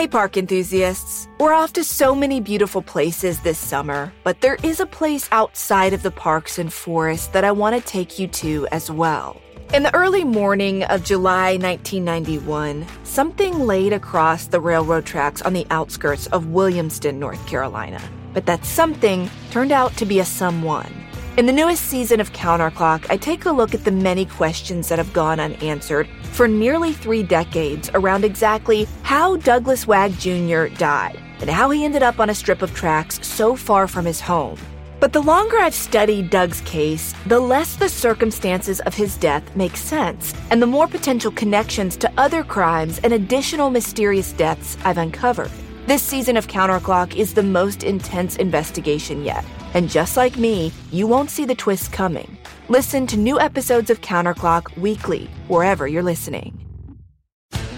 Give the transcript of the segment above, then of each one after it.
Hey, park enthusiasts. We're off to so many beautiful places this summer, but there is a place outside of the parks and forests that I want to take you to as well. In the early morning of July 1991, something laid across the railroad tracks on the outskirts of Williamston, North Carolina. But that something turned out to be a someone. In the newest season of Counterclock, I take a look at the many questions that have gone unanswered for nearly three decades around exactly how Douglas Wag Jr. died and how he ended up on a strip of tracks so far from his home. But the longer I've studied Doug's case, the less the circumstances of his death make sense, and the more potential connections to other crimes and additional mysterious deaths I've uncovered. This season of Counterclock is the most intense investigation yet. And just like me, you won't see the twists coming. Listen to new episodes of Counterclock weekly, wherever you're listening.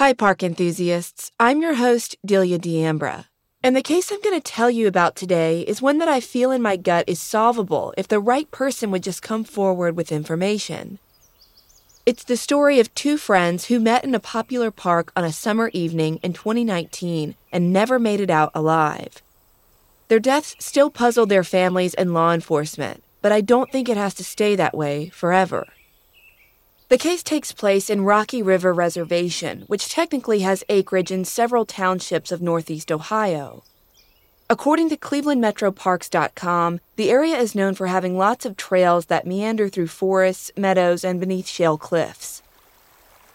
Hi, park enthusiasts. I'm your host, Delia D'Ambra. And the case I'm going to tell you about today is one that I feel in my gut is solvable if the right person would just come forward with information. It's the story of two friends who met in a popular park on a summer evening in 2019 and never made it out alive. Their deaths still puzzle their families and law enforcement, but I don't think it has to stay that way forever. The case takes place in Rocky River Reservation, which technically has acreage in several townships of northeast Ohio. According to ClevelandMetroParks.com, the area is known for having lots of trails that meander through forests, meadows, and beneath shale cliffs.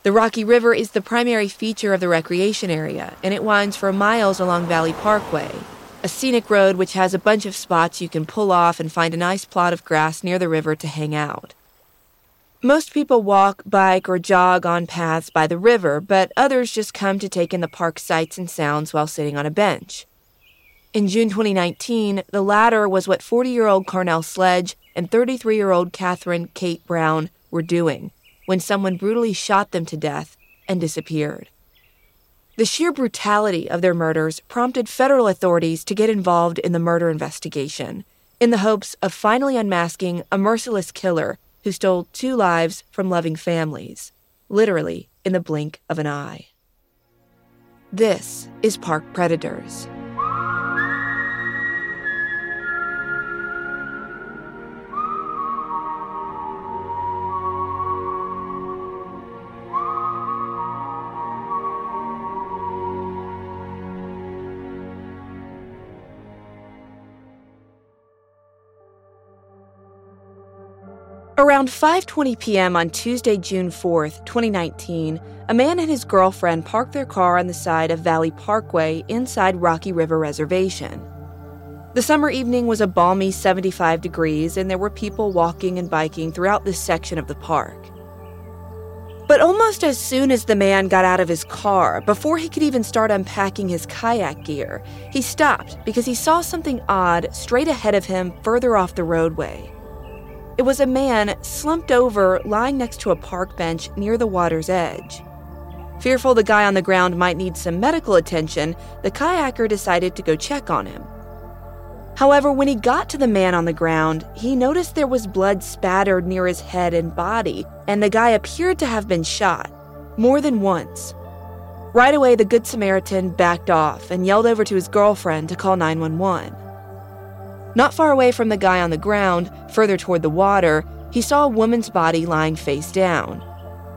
The Rocky River is the primary feature of the recreation area, and it winds for miles along Valley Parkway, a scenic road which has a bunch of spots you can pull off and find a nice plot of grass near the river to hang out. Most people walk, bike, or jog on paths by the river, but others just come to take in the park's sights and sounds while sitting on a bench. In June 2019, the latter was what 40 year old Carnell Sledge and 33 year old Catherine Kate Brown were doing when someone brutally shot them to death and disappeared. The sheer brutality of their murders prompted federal authorities to get involved in the murder investigation in the hopes of finally unmasking a merciless killer who stole two lives from loving families, literally in the blink of an eye. This is Park Predators. Around 5:20 p.m. on Tuesday, June 4th, 2019, a man and his girlfriend parked their car on the side of Valley Parkway inside Rocky River Reservation. The summer evening was a balmy 75 degrees and there were people walking and biking throughout this section of the park. But almost as soon as the man got out of his car, before he could even start unpacking his kayak gear, he stopped because he saw something odd straight ahead of him further off the roadway. It was a man slumped over, lying next to a park bench near the water's edge. Fearful the guy on the ground might need some medical attention, the kayaker decided to go check on him. However, when he got to the man on the ground, he noticed there was blood spattered near his head and body, and the guy appeared to have been shot, more than once. Right away, the Good Samaritan backed off and yelled over to his girlfriend to call 911. Not far away from the guy on the ground, further toward the water, he saw a woman's body lying face down.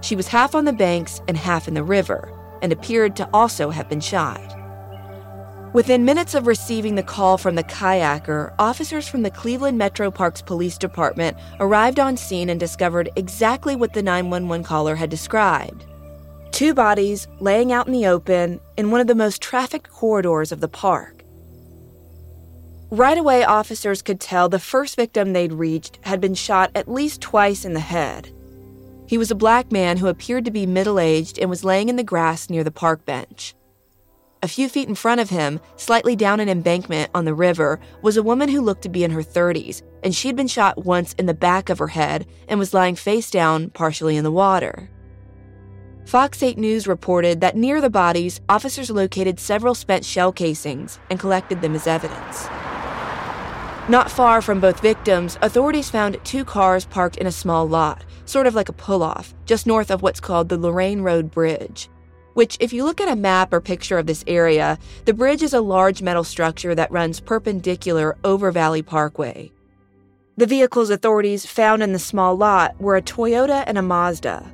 She was half on the banks and half in the river, and appeared to also have been shot. Within minutes of receiving the call from the kayaker, officers from the Cleveland Metro Parks Police Department arrived on scene and discovered exactly what the 911 caller had described two bodies laying out in the open in one of the most trafficked corridors of the park. Right away, officers could tell the first victim they'd reached had been shot at least twice in the head. He was a black man who appeared to be middle aged and was laying in the grass near the park bench. A few feet in front of him, slightly down an embankment on the river, was a woman who looked to be in her 30s, and she'd been shot once in the back of her head and was lying face down, partially in the water. Fox 8 News reported that near the bodies, officers located several spent shell casings and collected them as evidence. Not far from both victims, authorities found two cars parked in a small lot, sort of like a pull off, just north of what's called the Lorain Road Bridge which, if you look at a map or picture of this area, the bridge is a large metal structure that runs perpendicular over Valley Parkway. The vehicles authorities found in the small lot were a Toyota and a Mazda.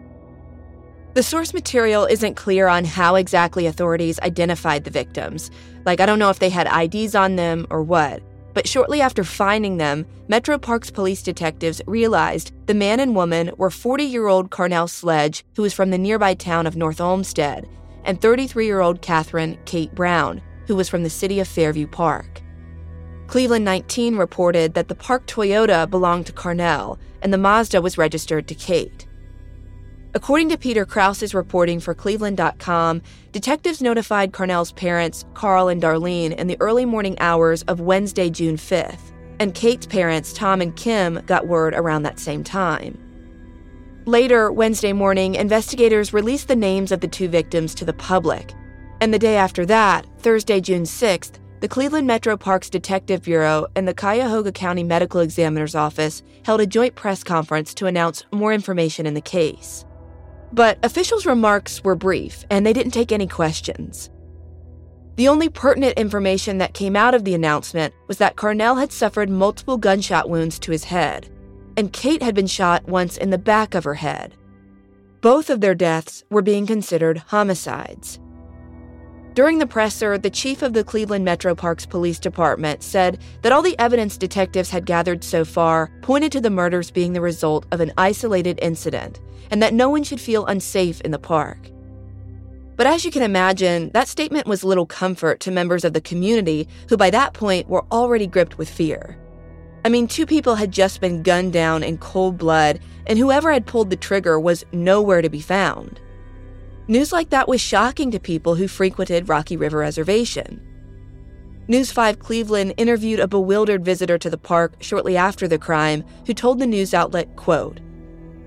The source material isn't clear on how exactly authorities identified the victims. Like, I don't know if they had IDs on them or what. But shortly after finding them, Metro Parks police detectives realized the man and woman were 40 year old Carnell Sledge, who was from the nearby town of North Olmsted, and 33 year old Catherine Kate Brown, who was from the city of Fairview Park. Cleveland 19 reported that the park Toyota belonged to Carnell and the Mazda was registered to Kate. According to Peter Krouse's reporting for Cleveland.com, detectives notified Carnell's parents, Carl and Darlene, in the early morning hours of Wednesday, June 5th, and Kate's parents, Tom and Kim, got word around that same time. Later, Wednesday morning, investigators released the names of the two victims to the public. And the day after that, Thursday, June 6th, the Cleveland Metro Parks Detective Bureau and the Cuyahoga County Medical Examiner's Office held a joint press conference to announce more information in the case. But officials' remarks were brief, and they didn't take any questions. The only pertinent information that came out of the announcement was that Carnell had suffered multiple gunshot wounds to his head, and Kate had been shot once in the back of her head. Both of their deaths were being considered homicides. During the presser, the chief of the Cleveland Metro Parks Police Department said that all the evidence detectives had gathered so far pointed to the murders being the result of an isolated incident and that no one should feel unsafe in the park. But as you can imagine, that statement was little comfort to members of the community who by that point were already gripped with fear. I mean, two people had just been gunned down in cold blood, and whoever had pulled the trigger was nowhere to be found. News like that was shocking to people who frequented Rocky River Reservation. News 5 Cleveland interviewed a bewildered visitor to the park shortly after the crime who told the news outlet, quote,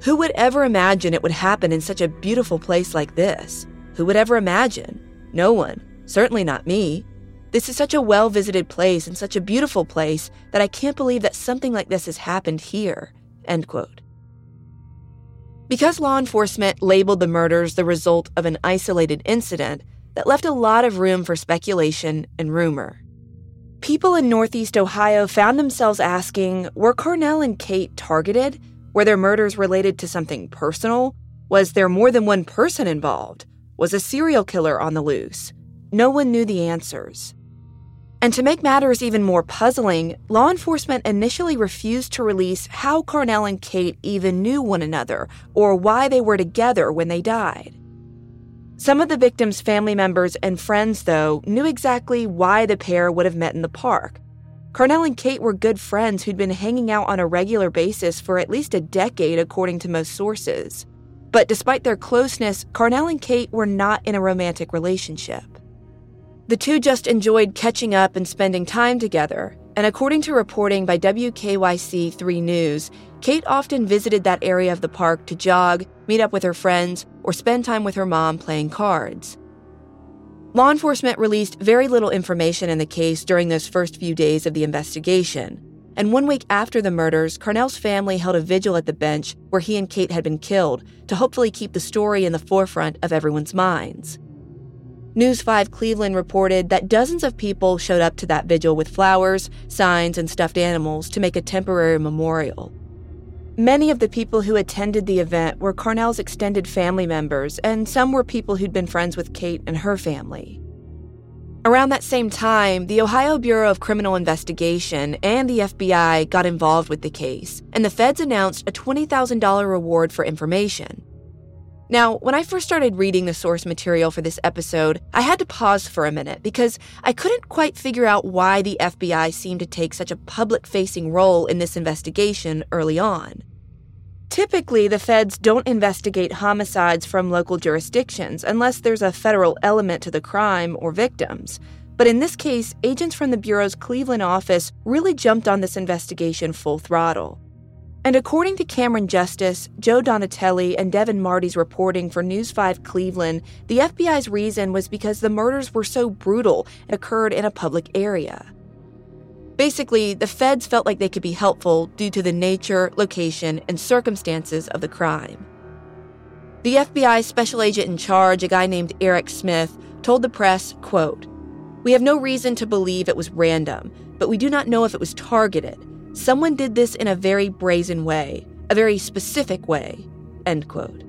Who would ever imagine it would happen in such a beautiful place like this? Who would ever imagine? No one. Certainly not me. This is such a well visited place and such a beautiful place that I can't believe that something like this has happened here. End quote. Because law enforcement labeled the murders the result of an isolated incident, that left a lot of room for speculation and rumor. People in Northeast Ohio found themselves asking were Carnell and Kate targeted? Were their murders related to something personal? Was there more than one person involved? Was a serial killer on the loose? No one knew the answers. And to make matters even more puzzling, law enforcement initially refused to release how Carnell and Kate even knew one another or why they were together when they died. Some of the victims' family members and friends, though, knew exactly why the pair would have met in the park. Carnell and Kate were good friends who'd been hanging out on a regular basis for at least a decade, according to most sources. But despite their closeness, Carnell and Kate were not in a romantic relationship. The two just enjoyed catching up and spending time together, and according to reporting by WKYC 3 News, Kate often visited that area of the park to jog, meet up with her friends, or spend time with her mom playing cards. Law enforcement released very little information in the case during those first few days of the investigation. And one week after the murders, Carnell's family held a vigil at the bench where he and Kate had been killed to hopefully keep the story in the forefront of everyone's minds. News 5 Cleveland reported that dozens of people showed up to that vigil with flowers, signs, and stuffed animals to make a temporary memorial. Many of the people who attended the event were Carnell's extended family members, and some were people who'd been friends with Kate and her family. Around that same time, the Ohio Bureau of Criminal Investigation and the FBI got involved with the case, and the feds announced a $20,000 reward for information. Now, when I first started reading the source material for this episode, I had to pause for a minute because I couldn't quite figure out why the FBI seemed to take such a public facing role in this investigation early on. Typically, the feds don't investigate homicides from local jurisdictions unless there's a federal element to the crime or victims. But in this case, agents from the Bureau's Cleveland office really jumped on this investigation full throttle. And according to Camryn Justice, Joe Donatelli, and Devin Marty's reporting for News 5 Cleveland, the FBI's reason was because the murders were so brutal and occurred in a public area. Basically, the feds felt like they could be helpful due to the nature, location, and circumstances of the crime. The FBI special agent in charge, a guy named Eric Smith, told the press, quote, "We have no reason to believe it was random, but we do not know if it was targeted. Someone did this in a very brazen way, a very specific way. End quote.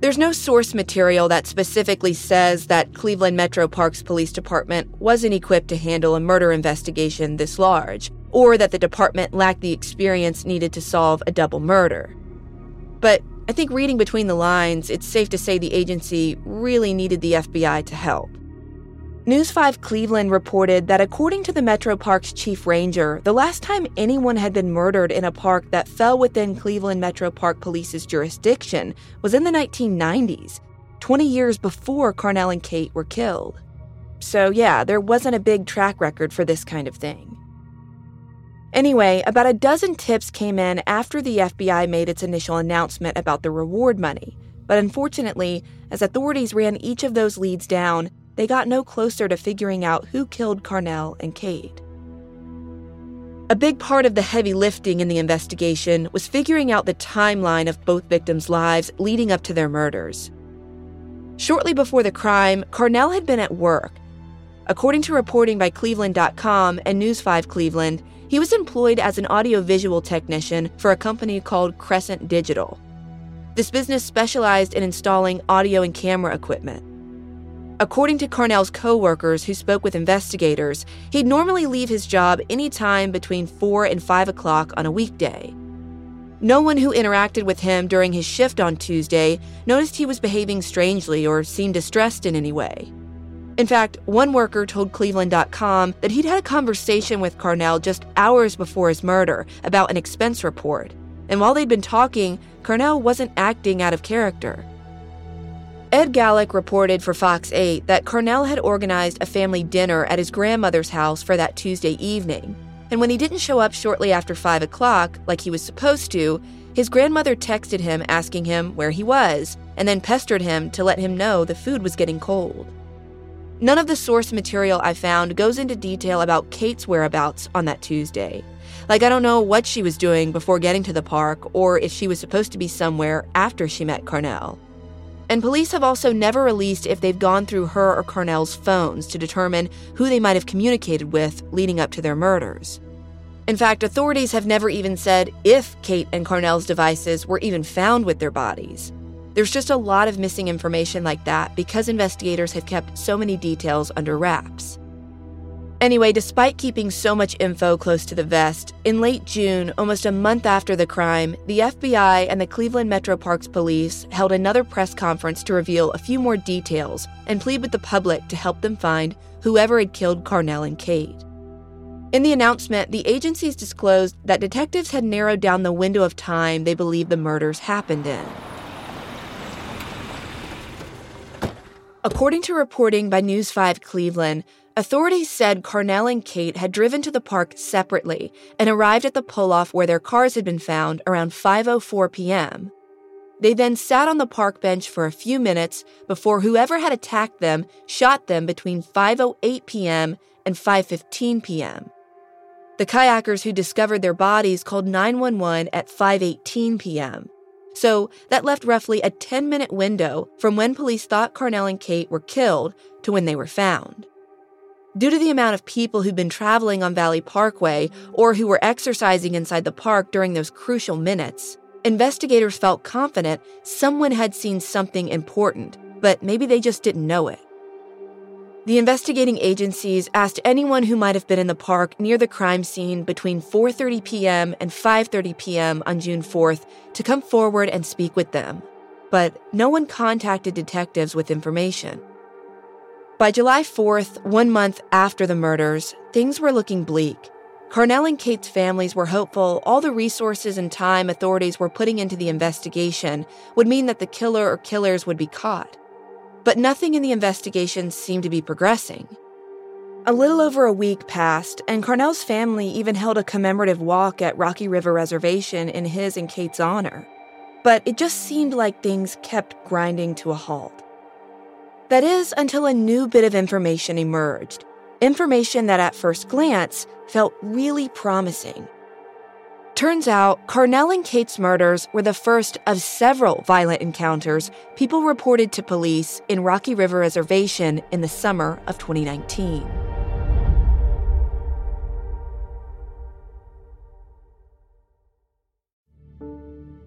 There's no source material that specifically says that Cleveland Metro Parks Police Department wasn't equipped to handle a murder investigation this large, or that the department lacked the experience needed to solve a double murder. But I think reading between the lines, it's safe to say the agency really needed the FBI to help. News 5 Cleveland reported that according to the Metro Park's chief ranger, the last time anyone had been murdered in a park that fell within Cleveland Metro Park Police's jurisdiction was in the 1990s, 20 years before Carnell and Kate were killed. So, yeah, there wasn't a big track record for this kind of thing. Anyway, about a dozen tips came in after the FBI made its initial announcement about the reward money. But unfortunately, as authorities ran each of those leads down, they got no closer to figuring out who killed Carnell and Kate. A big part of the heavy lifting in the investigation was figuring out the timeline of both victims' lives leading up to their murders. Shortly before the crime, Carnell had been at work. According to reporting by Cleveland.com and News 5 Cleveland, he was employed as an audiovisual technician for a company called Crescent Digital. This business specialized in installing audio and camera equipment. According to Carnell's coworkers who spoke with investigators, he'd normally leave his job any time between 4 and 5 o'clock on a weekday. No one who interacted with him during his shift on Tuesday noticed he was behaving strangely or seemed distressed in any way. In fact, one worker told Cleveland.com that he'd had a conversation with Carnell just hours before his murder about an expense report. And while they'd been talking, Carnell wasn't acting out of character. Ed Gallek reported for Fox 8 that Carnell had organized a family dinner at his grandmother's house for that Tuesday evening. And when he didn't show up shortly after 5 o'clock, like he was supposed to, his grandmother texted him asking him where he was, and then pestered him to let him know the food was getting cold. None of the source material I found goes into detail about Kate's whereabouts on that Tuesday. Like, I don't know what she was doing before getting to the park, or if she was supposed to be somewhere after she met Carnell. And police have also never released if they've gone through her or Carnell's phones to determine who they might have communicated with leading up to their murders. In fact, authorities have never even said if Kate and Carnell's devices were even found with their bodies. There's just a lot of missing information like that because investigators have kept so many details under wraps. Anyway, despite keeping so much info close to the vest, in late June, almost a month after the crime, the FBI and the Cleveland Metro Parks Police held another press conference to reveal a few more details and plead with the public to help them find whoever had killed Carnell and Kate. In the announcement, the agencies disclosed that detectives had narrowed down the window of time they believe the murders happened in. According to reporting by News 5 Cleveland, Authorities said Carnell and Kate had driven to the park separately and arrived at the pull-off where their cars had been found around 5:04 p.m. They then sat on the park bench for a few minutes before whoever had attacked them shot them between 5:08 p.m. and 5:15 p.m. The kayakers who discovered their bodies called 911 at 5:18 p.m. So that left roughly a 10-minute window from when police thought Carnell and Kate were killed to when they were found. Due to the amount of people who'd been traveling on Valley Parkway or who were exercising inside the park during those crucial minutes, investigators felt confident someone had seen something important, but maybe they just didn't know it. The investigating agencies asked anyone who might have been in the park near the crime scene between 4:30 p.m. and 5:30 p.m. on June 4th to come forward and speak with them, but no one contacted detectives with information. By July 4th, one month after the murders, things were looking bleak. Carnell and Kate's families were hopeful all the resources and time authorities were putting into the investigation would mean that the killer or killers would be caught. But nothing in the investigation seemed to be progressing. A little over a week passed, and Carnell's family even held a commemorative walk at Rocky River Reservation in his and Kate's honor. But it just seemed like things kept grinding to a halt. That is, until a new bit of information emerged. Information that at first glance felt really promising. Turns out, Carnell and Kate's murders were the first of several violent encounters people reported to police in Rocky River Reservation in the summer of 2019.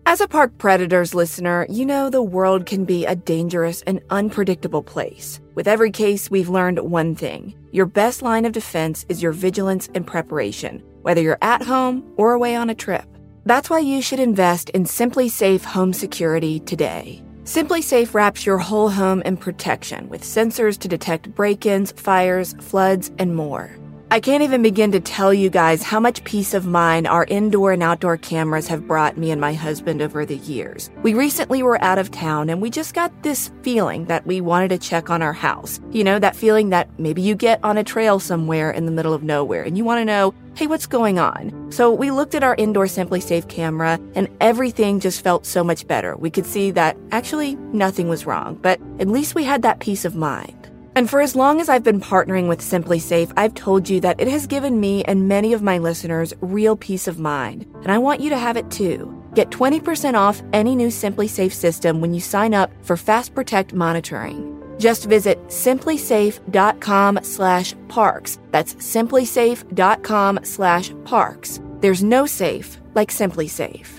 As a Park Predators listener, you know the world can be a dangerous and unpredictable place. With every case, we've learned one thing your best line of defense is your vigilance and preparation, whether you're at home or away on a trip. That's why you should invest in SimpliSafe Home Security today. SimpliSafe wraps your whole home in protection with sensors to detect break ins, fires, floods, and more. I can't even begin to tell you guys how much peace of mind our indoor and outdoor cameras have brought me and my husband over the years. We recently were out of town and we just got this feeling that we wanted to check on our house. You know, that feeling that maybe you get on a trail somewhere in the middle of nowhere and you want to know, hey, what's going on? So we looked at our indoor SimpliSafe camera and everything just felt so much better. We could see that actually nothing was wrong, but at least we had that peace of mind. And for as long as I've been partnering with SimpliSafe, I've told you that it has given me and many of my listeners real peace of mind, and I want you to have it too. Get 20% off any new SimpliSafe system when you sign up for Fast Protect monitoring. Just visit simplisafe.com slash parks. That's simplisafe.com slash parks. There's no safe like SimpliSafe.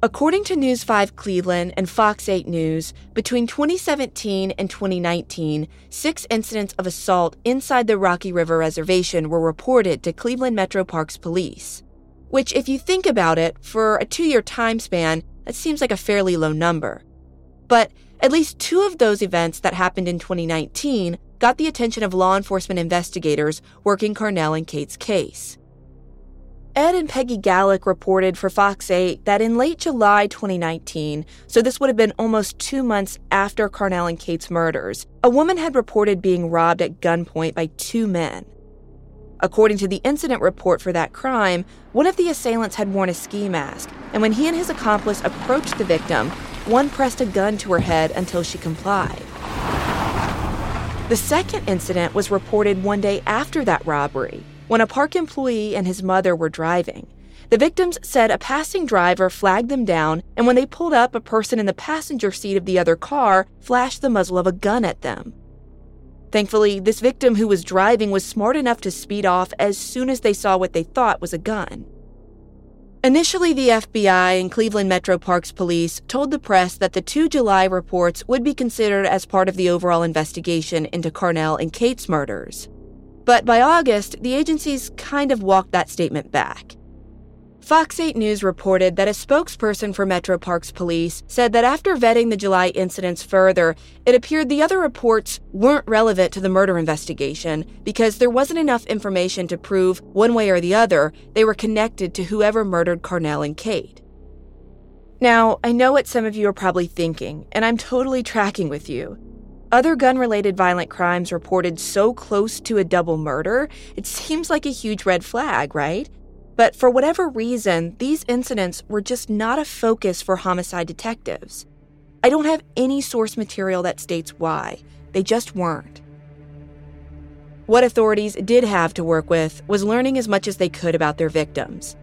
According to News 5 Cleveland and Fox 8 News, between 2017 and 2019, six incidents of assault inside the Rocky River Reservation were reported to Cleveland Metro Parks Police. Which, if you think about it, for a two year time span, that seems like a fairly low number. But at least two of those events that happened in 2019 got the attention of law enforcement investigators working Carnell and Kate's case. Ed and Peggy Gallek reported for Fox 8 that in late July 2019, so this would have been almost two months after Carnell and Kate's murders, a woman had reported being robbed at gunpoint by two men. According to the incident report for that crime, one of the assailants had worn a ski mask, and when he and his accomplice approached the victim, one pressed a gun to her head until she complied. The second incident was reported one day after that robbery, when a park employee and his mother were driving. The victims said a passing driver flagged them down, and when they pulled up, a person in the passenger seat of the other car flashed the muzzle of a gun at them. Thankfully, this victim who was driving was smart enough to speed off as soon as they saw what they thought was a gun. Initially, the FBI and Cleveland Metro Parks Police told the press that the two July reports would be considered as part of the overall investigation into Carnell and Kate's murders. But by August, the agencies kind of walked that statement back. Fox 8 News reported that a spokesperson for Metro Parks Police said that after vetting the July incidents further, it appeared the other reports weren't relevant to the murder investigation because there wasn't enough information to prove, one way or the other, they were connected to whoever murdered Carnell and Kate. Now, I know what some of you are probably thinking, and I'm totally tracking with you. Other gun related violent crimes reported so close to a double murder, it seems like a huge red flag, right? But for whatever reason, these incidents were just not a focus for homicide detectives. I don't have any source material that states why, they just weren't. What authorities did have to work with was learning as much as they could about their victims.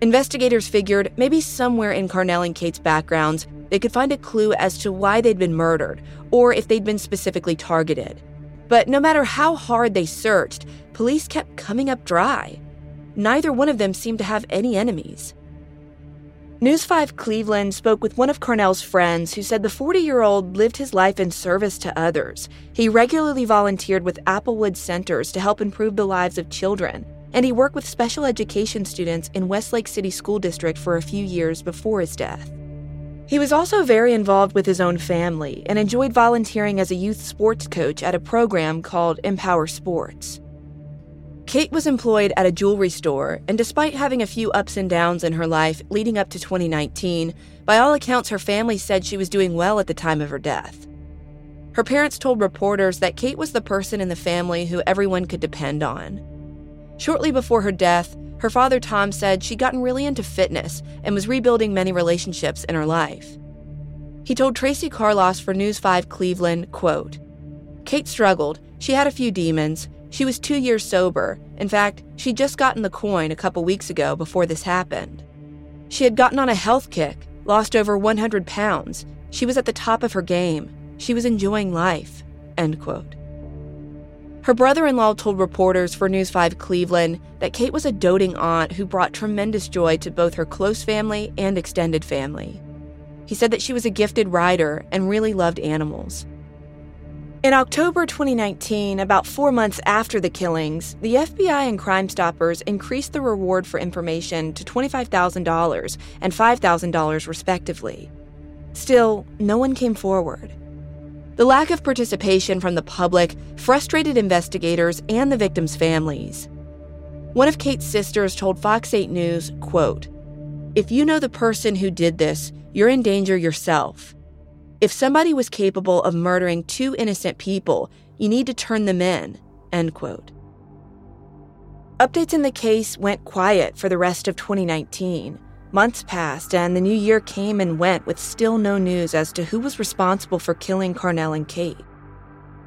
Investigators figured maybe somewhere in Carnell and Kate's backgrounds, they could find a clue as to why they'd been murdered or if they'd been specifically targeted. But no matter how hard they searched, police kept coming up dry neither one of them seemed to have any enemies. News 5 Cleveland spoke with one of Carnell's friends who said the 40 year old lived his life in service to others. He regularly volunteered with Applewood Centers to help improve the lives of children, and he worked with special education students in Westlake City School District for a few years before his death. He was also very involved with his own family and enjoyed volunteering as a youth sports coach at a program called Empower Sports. Kate was employed at a jewelry store, and despite having a few ups and downs in her life leading up to 2019, by all accounts, her family said she was doing well at the time of her death. Her parents told reporters that Kate was the person in the family who everyone could depend on. Shortly before her death, her father Tom said she'd gotten really into fitness and was rebuilding many relationships in her life. He told Tracy Carloss for News 5 Cleveland, quote, Kate struggled. She had a few demons, she was two years sober. In fact, she'd just gotten the coin a couple weeks ago before this happened. She had gotten on a health kick, lost over 100 pounds. She was at the top of her game. She was enjoying life. End quote. Her brother in law told reporters for News 5 Cleveland that Kate was a doting aunt who brought tremendous joy to both her close family and extended family. He said that she was a gifted rider and really loved animals. In October 2019, about four months after the killings, the FBI and Crime Stoppers increased the reward for information to $25,000 and $5,000, respectively. Still, no one came forward. The lack of participation from the public frustrated investigators and the victims' families. One of Kate's sisters told Fox 8 News, quote, If you know the person who did this, you're in danger yourself. If somebody was capable of murdering two innocent people, you need to turn them in. End quote. Updates in the case went quiet for the rest of 2019. Months passed, and the new year came and went with still no news as to who was responsible for killing Carnell and Kate.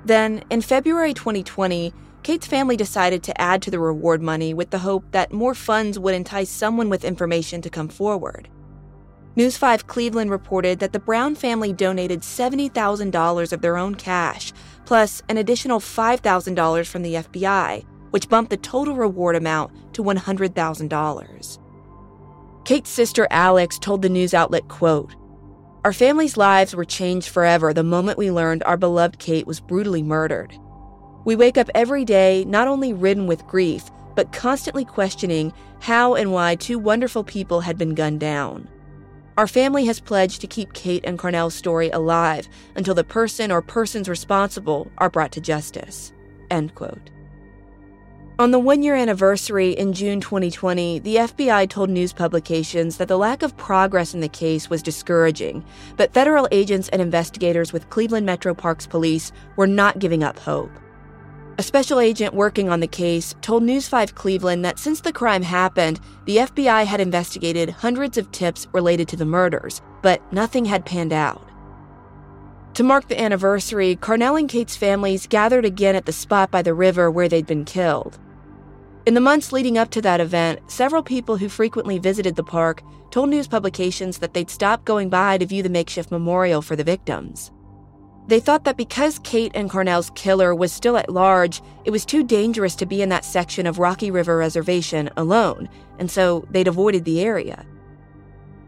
Then, in February 2020, Kate's family decided to add to the reward money with the hope that more funds would entice someone with information to come forward. News 5 Cleveland reported that the Brown family donated $70,000 of their own cash, plus an additional $5,000 from the FBI, which bumped the total reward amount to $100,000. Kate's sister Alex told the news outlet, quote, Our family's lives were changed forever the moment we learned our beloved Kate was brutally murdered. We wake up every day not only ridden with grief, but constantly questioning how and why two wonderful people had been gunned down. Our family has pledged to keep Kate and Carnell's story alive until the person or persons responsible are brought to justice. End quote. On the one year anniversary in June 2020, the FBI told news publications that the lack of progress in the case was discouraging, but federal agents and investigators with Cleveland Metro Parks Police were not giving up hope. A special agent working on the case told News 5 Cleveland that since the crime happened, the FBI had investigated hundreds of tips related to the murders, but nothing had panned out. To mark the anniversary, Carnell and Kate's families gathered again at the spot by the river where they'd been killed. In the months leading up to that event, several people who frequently visited the park told news publications that they'd stopped going by to view the makeshift memorial for the victims. They thought that because Kate and Carnell's killer was still at large, it was too dangerous to be in that section of Rocky River Reservation alone, and so they'd avoided the area.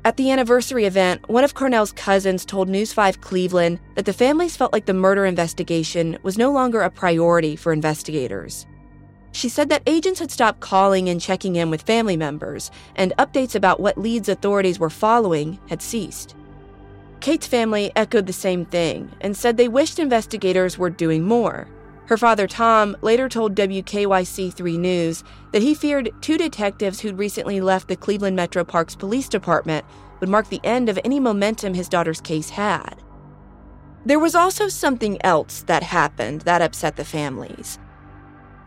At the anniversary event, one of Carnell's cousins told News 5 Cleveland that the families felt like the murder investigation was no longer a priority for investigators. She said that agents had stopped calling and checking in with family members, and updates about what leads authorities were following had ceased. Kate's family echoed the same thing and said they wished investigators were doing more. Her father, Tom, later told WKYC 3 News that he feared two detectives who'd recently left the Cleveland Metro Parks Police Department would mark the end of any momentum his daughter's case had. There was also something else that happened that upset the families.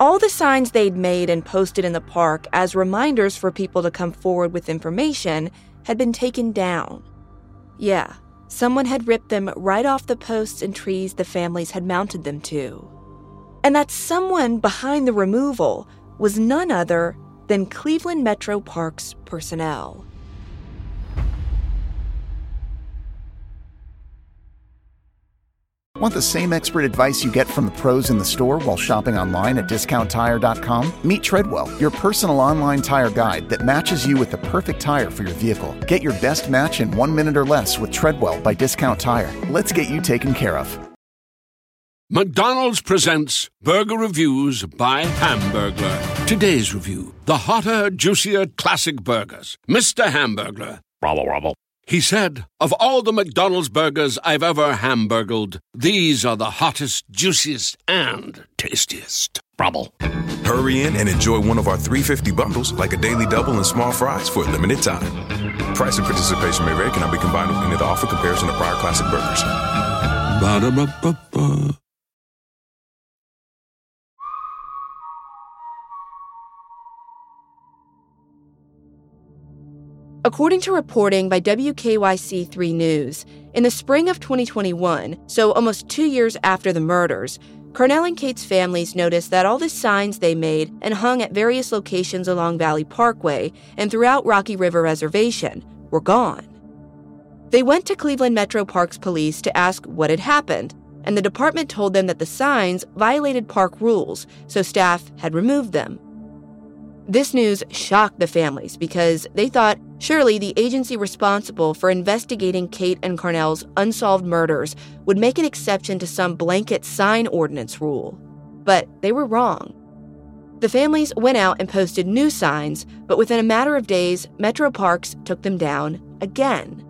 All the signs they'd made and posted in the park as reminders for people to come forward with information had been taken down. Yeah, someone had ripped them right off the posts and trees the families had mounted them to. And that someone behind the removal was none other than Cleveland Metro Parks personnel. Want the same expert advice you get from the pros in the store while shopping online at discounttire.com? Meet Treadwell, your personal online tire guide that matches you with the perfect tire for your vehicle. Get your best match in one minute or less with Treadwell by Discount Tire. Let's get you taken care of. McDonald's presents Burger Reviews by Hamburglar. Today's review the hotter, juicier classic burgers. Mr. Hamburglar. Rubble, rubble. He said, Of all the McDonald's burgers I've ever hamburgled, these are the hottest, juiciest, and tastiest. Rubble. Hurry in and enjoy one of our 350 bundles, like a daily double and small fries, for a limited time. Price and participation may vary, cannot be combined with any other offer comparison to prior classic burgers. Ba-da-ba-ba-ba. According to reporting by WKYC 3 News, in the spring of 2021, so almost two years after the murders, Carnell and Kate's families noticed that all the signs they made and hung at various locations along Valley Parkway and throughout Rocky River Reservation were gone. They went to Cleveland Metro Parks Police to ask what had happened, and the department told them that the signs violated park rules, so staff had removed them. This news shocked the families because they thought surely the agency responsible for investigating Kate and Carnell's unsolved murders would make an exception to some blanket sign ordinance rule. But they were wrong. The families went out and posted new signs, but within a matter of days, Metro Parks took them down again.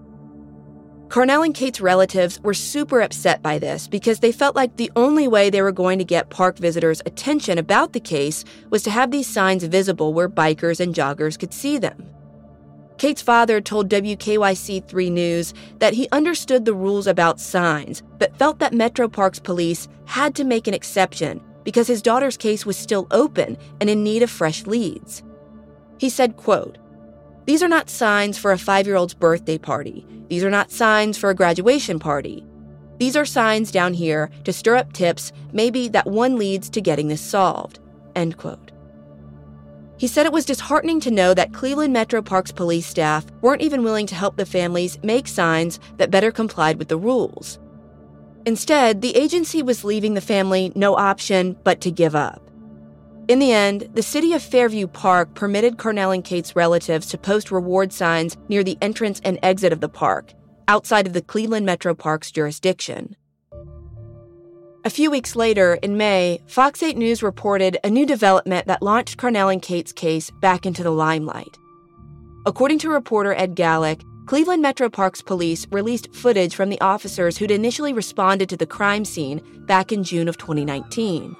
Carnell and Kate's relatives were super upset by this because they felt like the only way they were going to get park visitors' attention about the case was to have these signs visible where bikers and joggers could see them. Kate's father told WKYC 3 News that he understood the rules about signs, but felt that Metro Parks police had to make an exception because his daughter's case was still open and in need of fresh leads. He said, quote, these are not signs for a five year old's birthday party. These are not signs for a graduation party. These are signs down here to stir up tips, maybe that one leads to getting this solved. End quote. He said it was disheartening to know that Cleveland Metro Parks police staff weren't even willing to help the families make signs that better complied with the rules. Instead, the agency was leaving the family no option but to give up. In the end, the city of Fairview Park permitted Carnell and Kate's relatives to post reward signs near the entrance and exit of the park, outside of the Cleveland Metro Parks jurisdiction. A few weeks later, in May, Fox 8 News reported a new development that launched Carnell and Kate's case back into the limelight. According to reporter Ed Gallek, Cleveland Metro Parks Police released footage from the officers who'd initially responded to the crime scene back in June of 2019.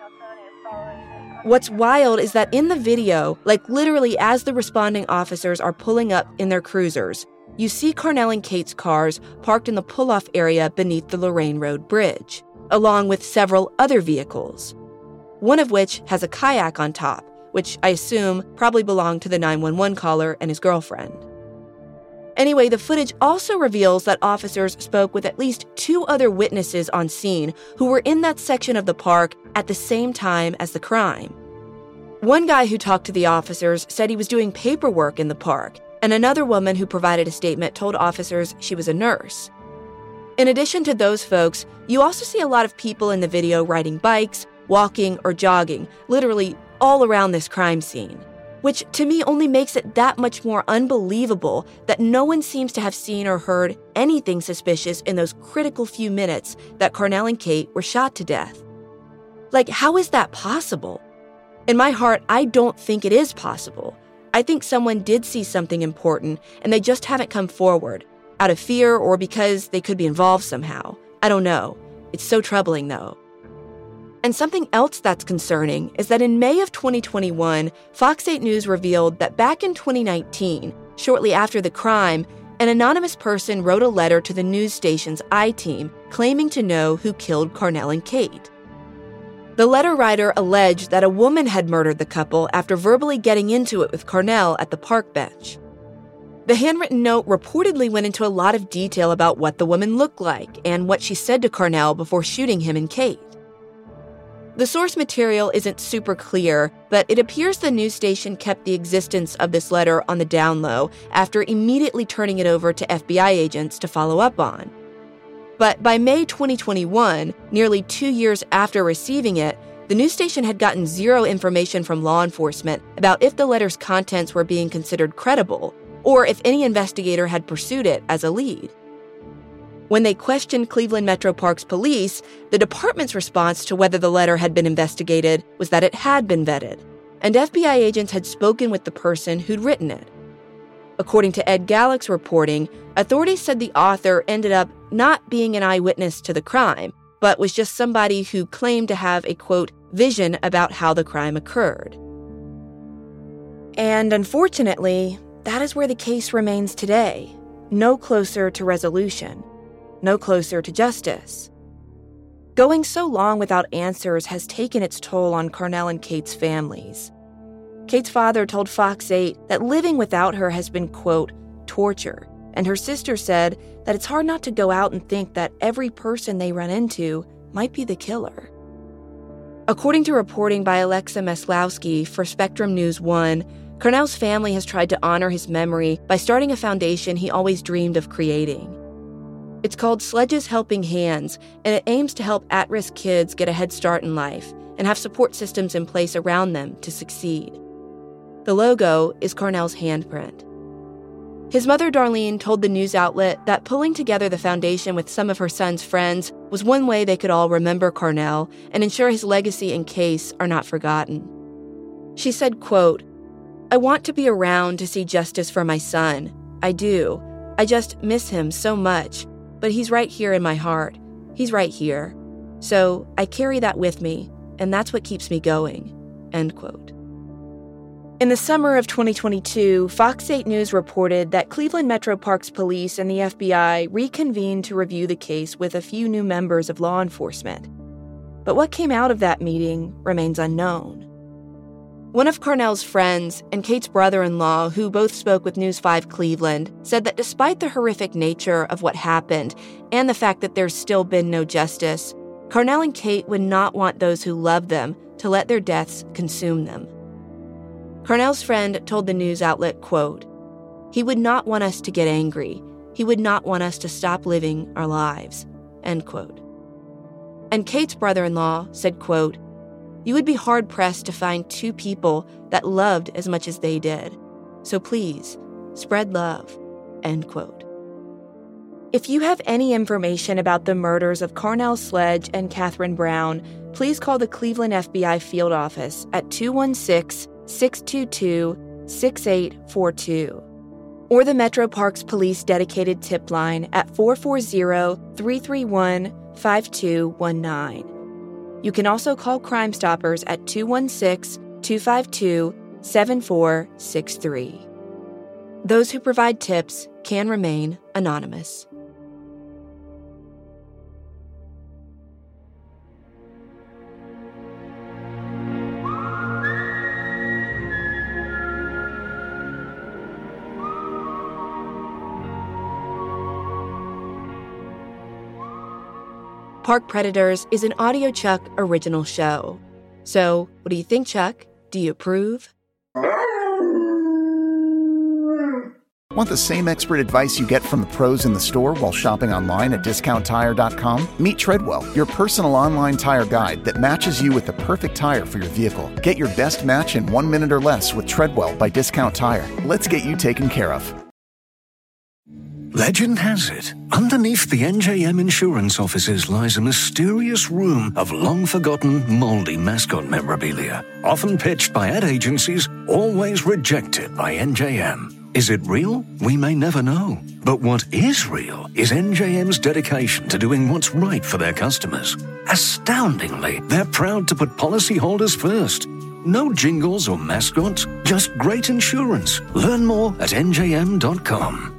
What's wild is that in the video, like literally as the responding officers are pulling up in their cruisers, you see Carnell and Kate's cars parked in the pull off area beneath the Lorain Road Bridge, along with several other vehicles. One of which has a kayak on top, which I assume probably belonged to the 911 caller and his girlfriend. Anyway, the footage also reveals that officers spoke with at least two other witnesses on scene who were in that section of the park at the same time as the crime. One guy who talked to the officers said he was doing paperwork in the park, and another woman who provided a statement told officers she was a nurse. In addition to those folks, you also see a lot of people in the video riding bikes, walking, or jogging, literally all around this crime scene which to me only makes it that much more unbelievable that no one seems to have seen or heard anything suspicious in those critical few minutes that Carnell and Kate were shot to death. Like, how is that possible? In my heart, I don't think it is possible. I think someone did see something important and they just haven't come forward, out of fear or because they could be involved somehow. I don't know. It's so troubling, though. And something else that's concerning is that in May of 2021, Fox 8 News revealed that back in 2019, shortly after the crime, an anonymous person wrote a letter to the news station's I team claiming to know who killed Carnell and Kate. The letter writer alleged that a woman had murdered the couple after verbally getting into it with Carnell at the park bench. The handwritten note reportedly went into a lot of detail about what the woman looked like and what she said to Carnell before shooting him and Kate. The source material isn't super clear, but it appears the news station kept the existence of this letter on the down low after immediately turning it over to FBI agents to follow up on. But by May 2021, nearly two years after receiving it, the news station had gotten zero information from law enforcement about if the letter's contents were being considered credible or if any investigator had pursued it as a lead. When they questioned Cleveland Metro Parks police, the department's response to whether the letter had been investigated was that it had been vetted, and FBI agents had spoken with the person who'd written it. According to Ed Gallek's reporting, authorities said the author ended up not being an eyewitness to the crime, but was just somebody who claimed to have a quote, vision about how the crime occurred. And unfortunately, that is where the case remains today, no closer to resolution, no closer to justice. Going so long without answers has taken its toll on Carnell and Kate's families. Kate's father told Fox 8 that living without her has been, quote, torture, and her sister said that it's hard not to go out and think that every person they run into might be the killer. According to reporting by Alexa Meslowski for Spectrum News 1, Carnell's family has tried to honor his memory by starting a foundation he always dreamed of creating. It's called Sledge's Helping Hands, and it aims to help at risk kids get a head start in life and have support systems in place around them to succeed. The logo is Carnell's handprint. His mother, Darlene, told the news outlet that pulling together the foundation with some of her son's friends was one way they could all remember Carnell and ensure his legacy and case are not forgotten. She said, quote, I want to be around to see justice for my son. I do. I just miss him so much, but he's right here in my heart. He's right here. So I carry that with me, and that's what keeps me going. End quote. In the summer of 2022, Fox 8 News reported that Cleveland Metro Parks Police and the FBI reconvened to review the case with a few new members of law enforcement. But what came out of that meeting remains unknown. One of Carnell's friends and Kate's brother in law, who both spoke with News 5 Cleveland, said that despite the horrific nature of what happened and the fact that there's still been no justice, Carnell and Kate would not want those who love them to let their deaths consume them. Carnell's friend told the news outlet, quote, He would not want us to get angry. He would not want us to stop living our lives, end quote. And Kate's brother-in-law said, quote, You would be hard-pressed to find two people that loved as much as they did. So please, spread love, end quote. If you have any information about the murders of Carnell Sledge and Catherine Brown, please call the Cleveland FBI field office at 216 622 6842 or the Metro Parks Police dedicated tip line at 440 331 5219. You can also call Crime Stoppers at 216 252 7463. Those who provide tips can remain anonymous. Park Predators is an Audio Chuck original show. So, what do you think, Chuck? Do you approve? Want the same expert advice you get from the pros in the store while shopping online at discounttire.com? Meet Treadwell, your personal online tire guide that matches you with the perfect tire for your vehicle. Get your best match in one minute or less with Treadwell by Discount Tire. Let's get you taken care of. Legend has it, underneath the NJM insurance offices lies a mysterious room of long forgotten, moldy mascot memorabilia, often pitched by ad agencies, always rejected by NJM. Is it real? We may never know. But what is real is NJM's dedication to doing what's right for their customers. Astoundingly, they're proud to put policyholders first. No jingles or mascots, just great insurance. Learn more at njm.com.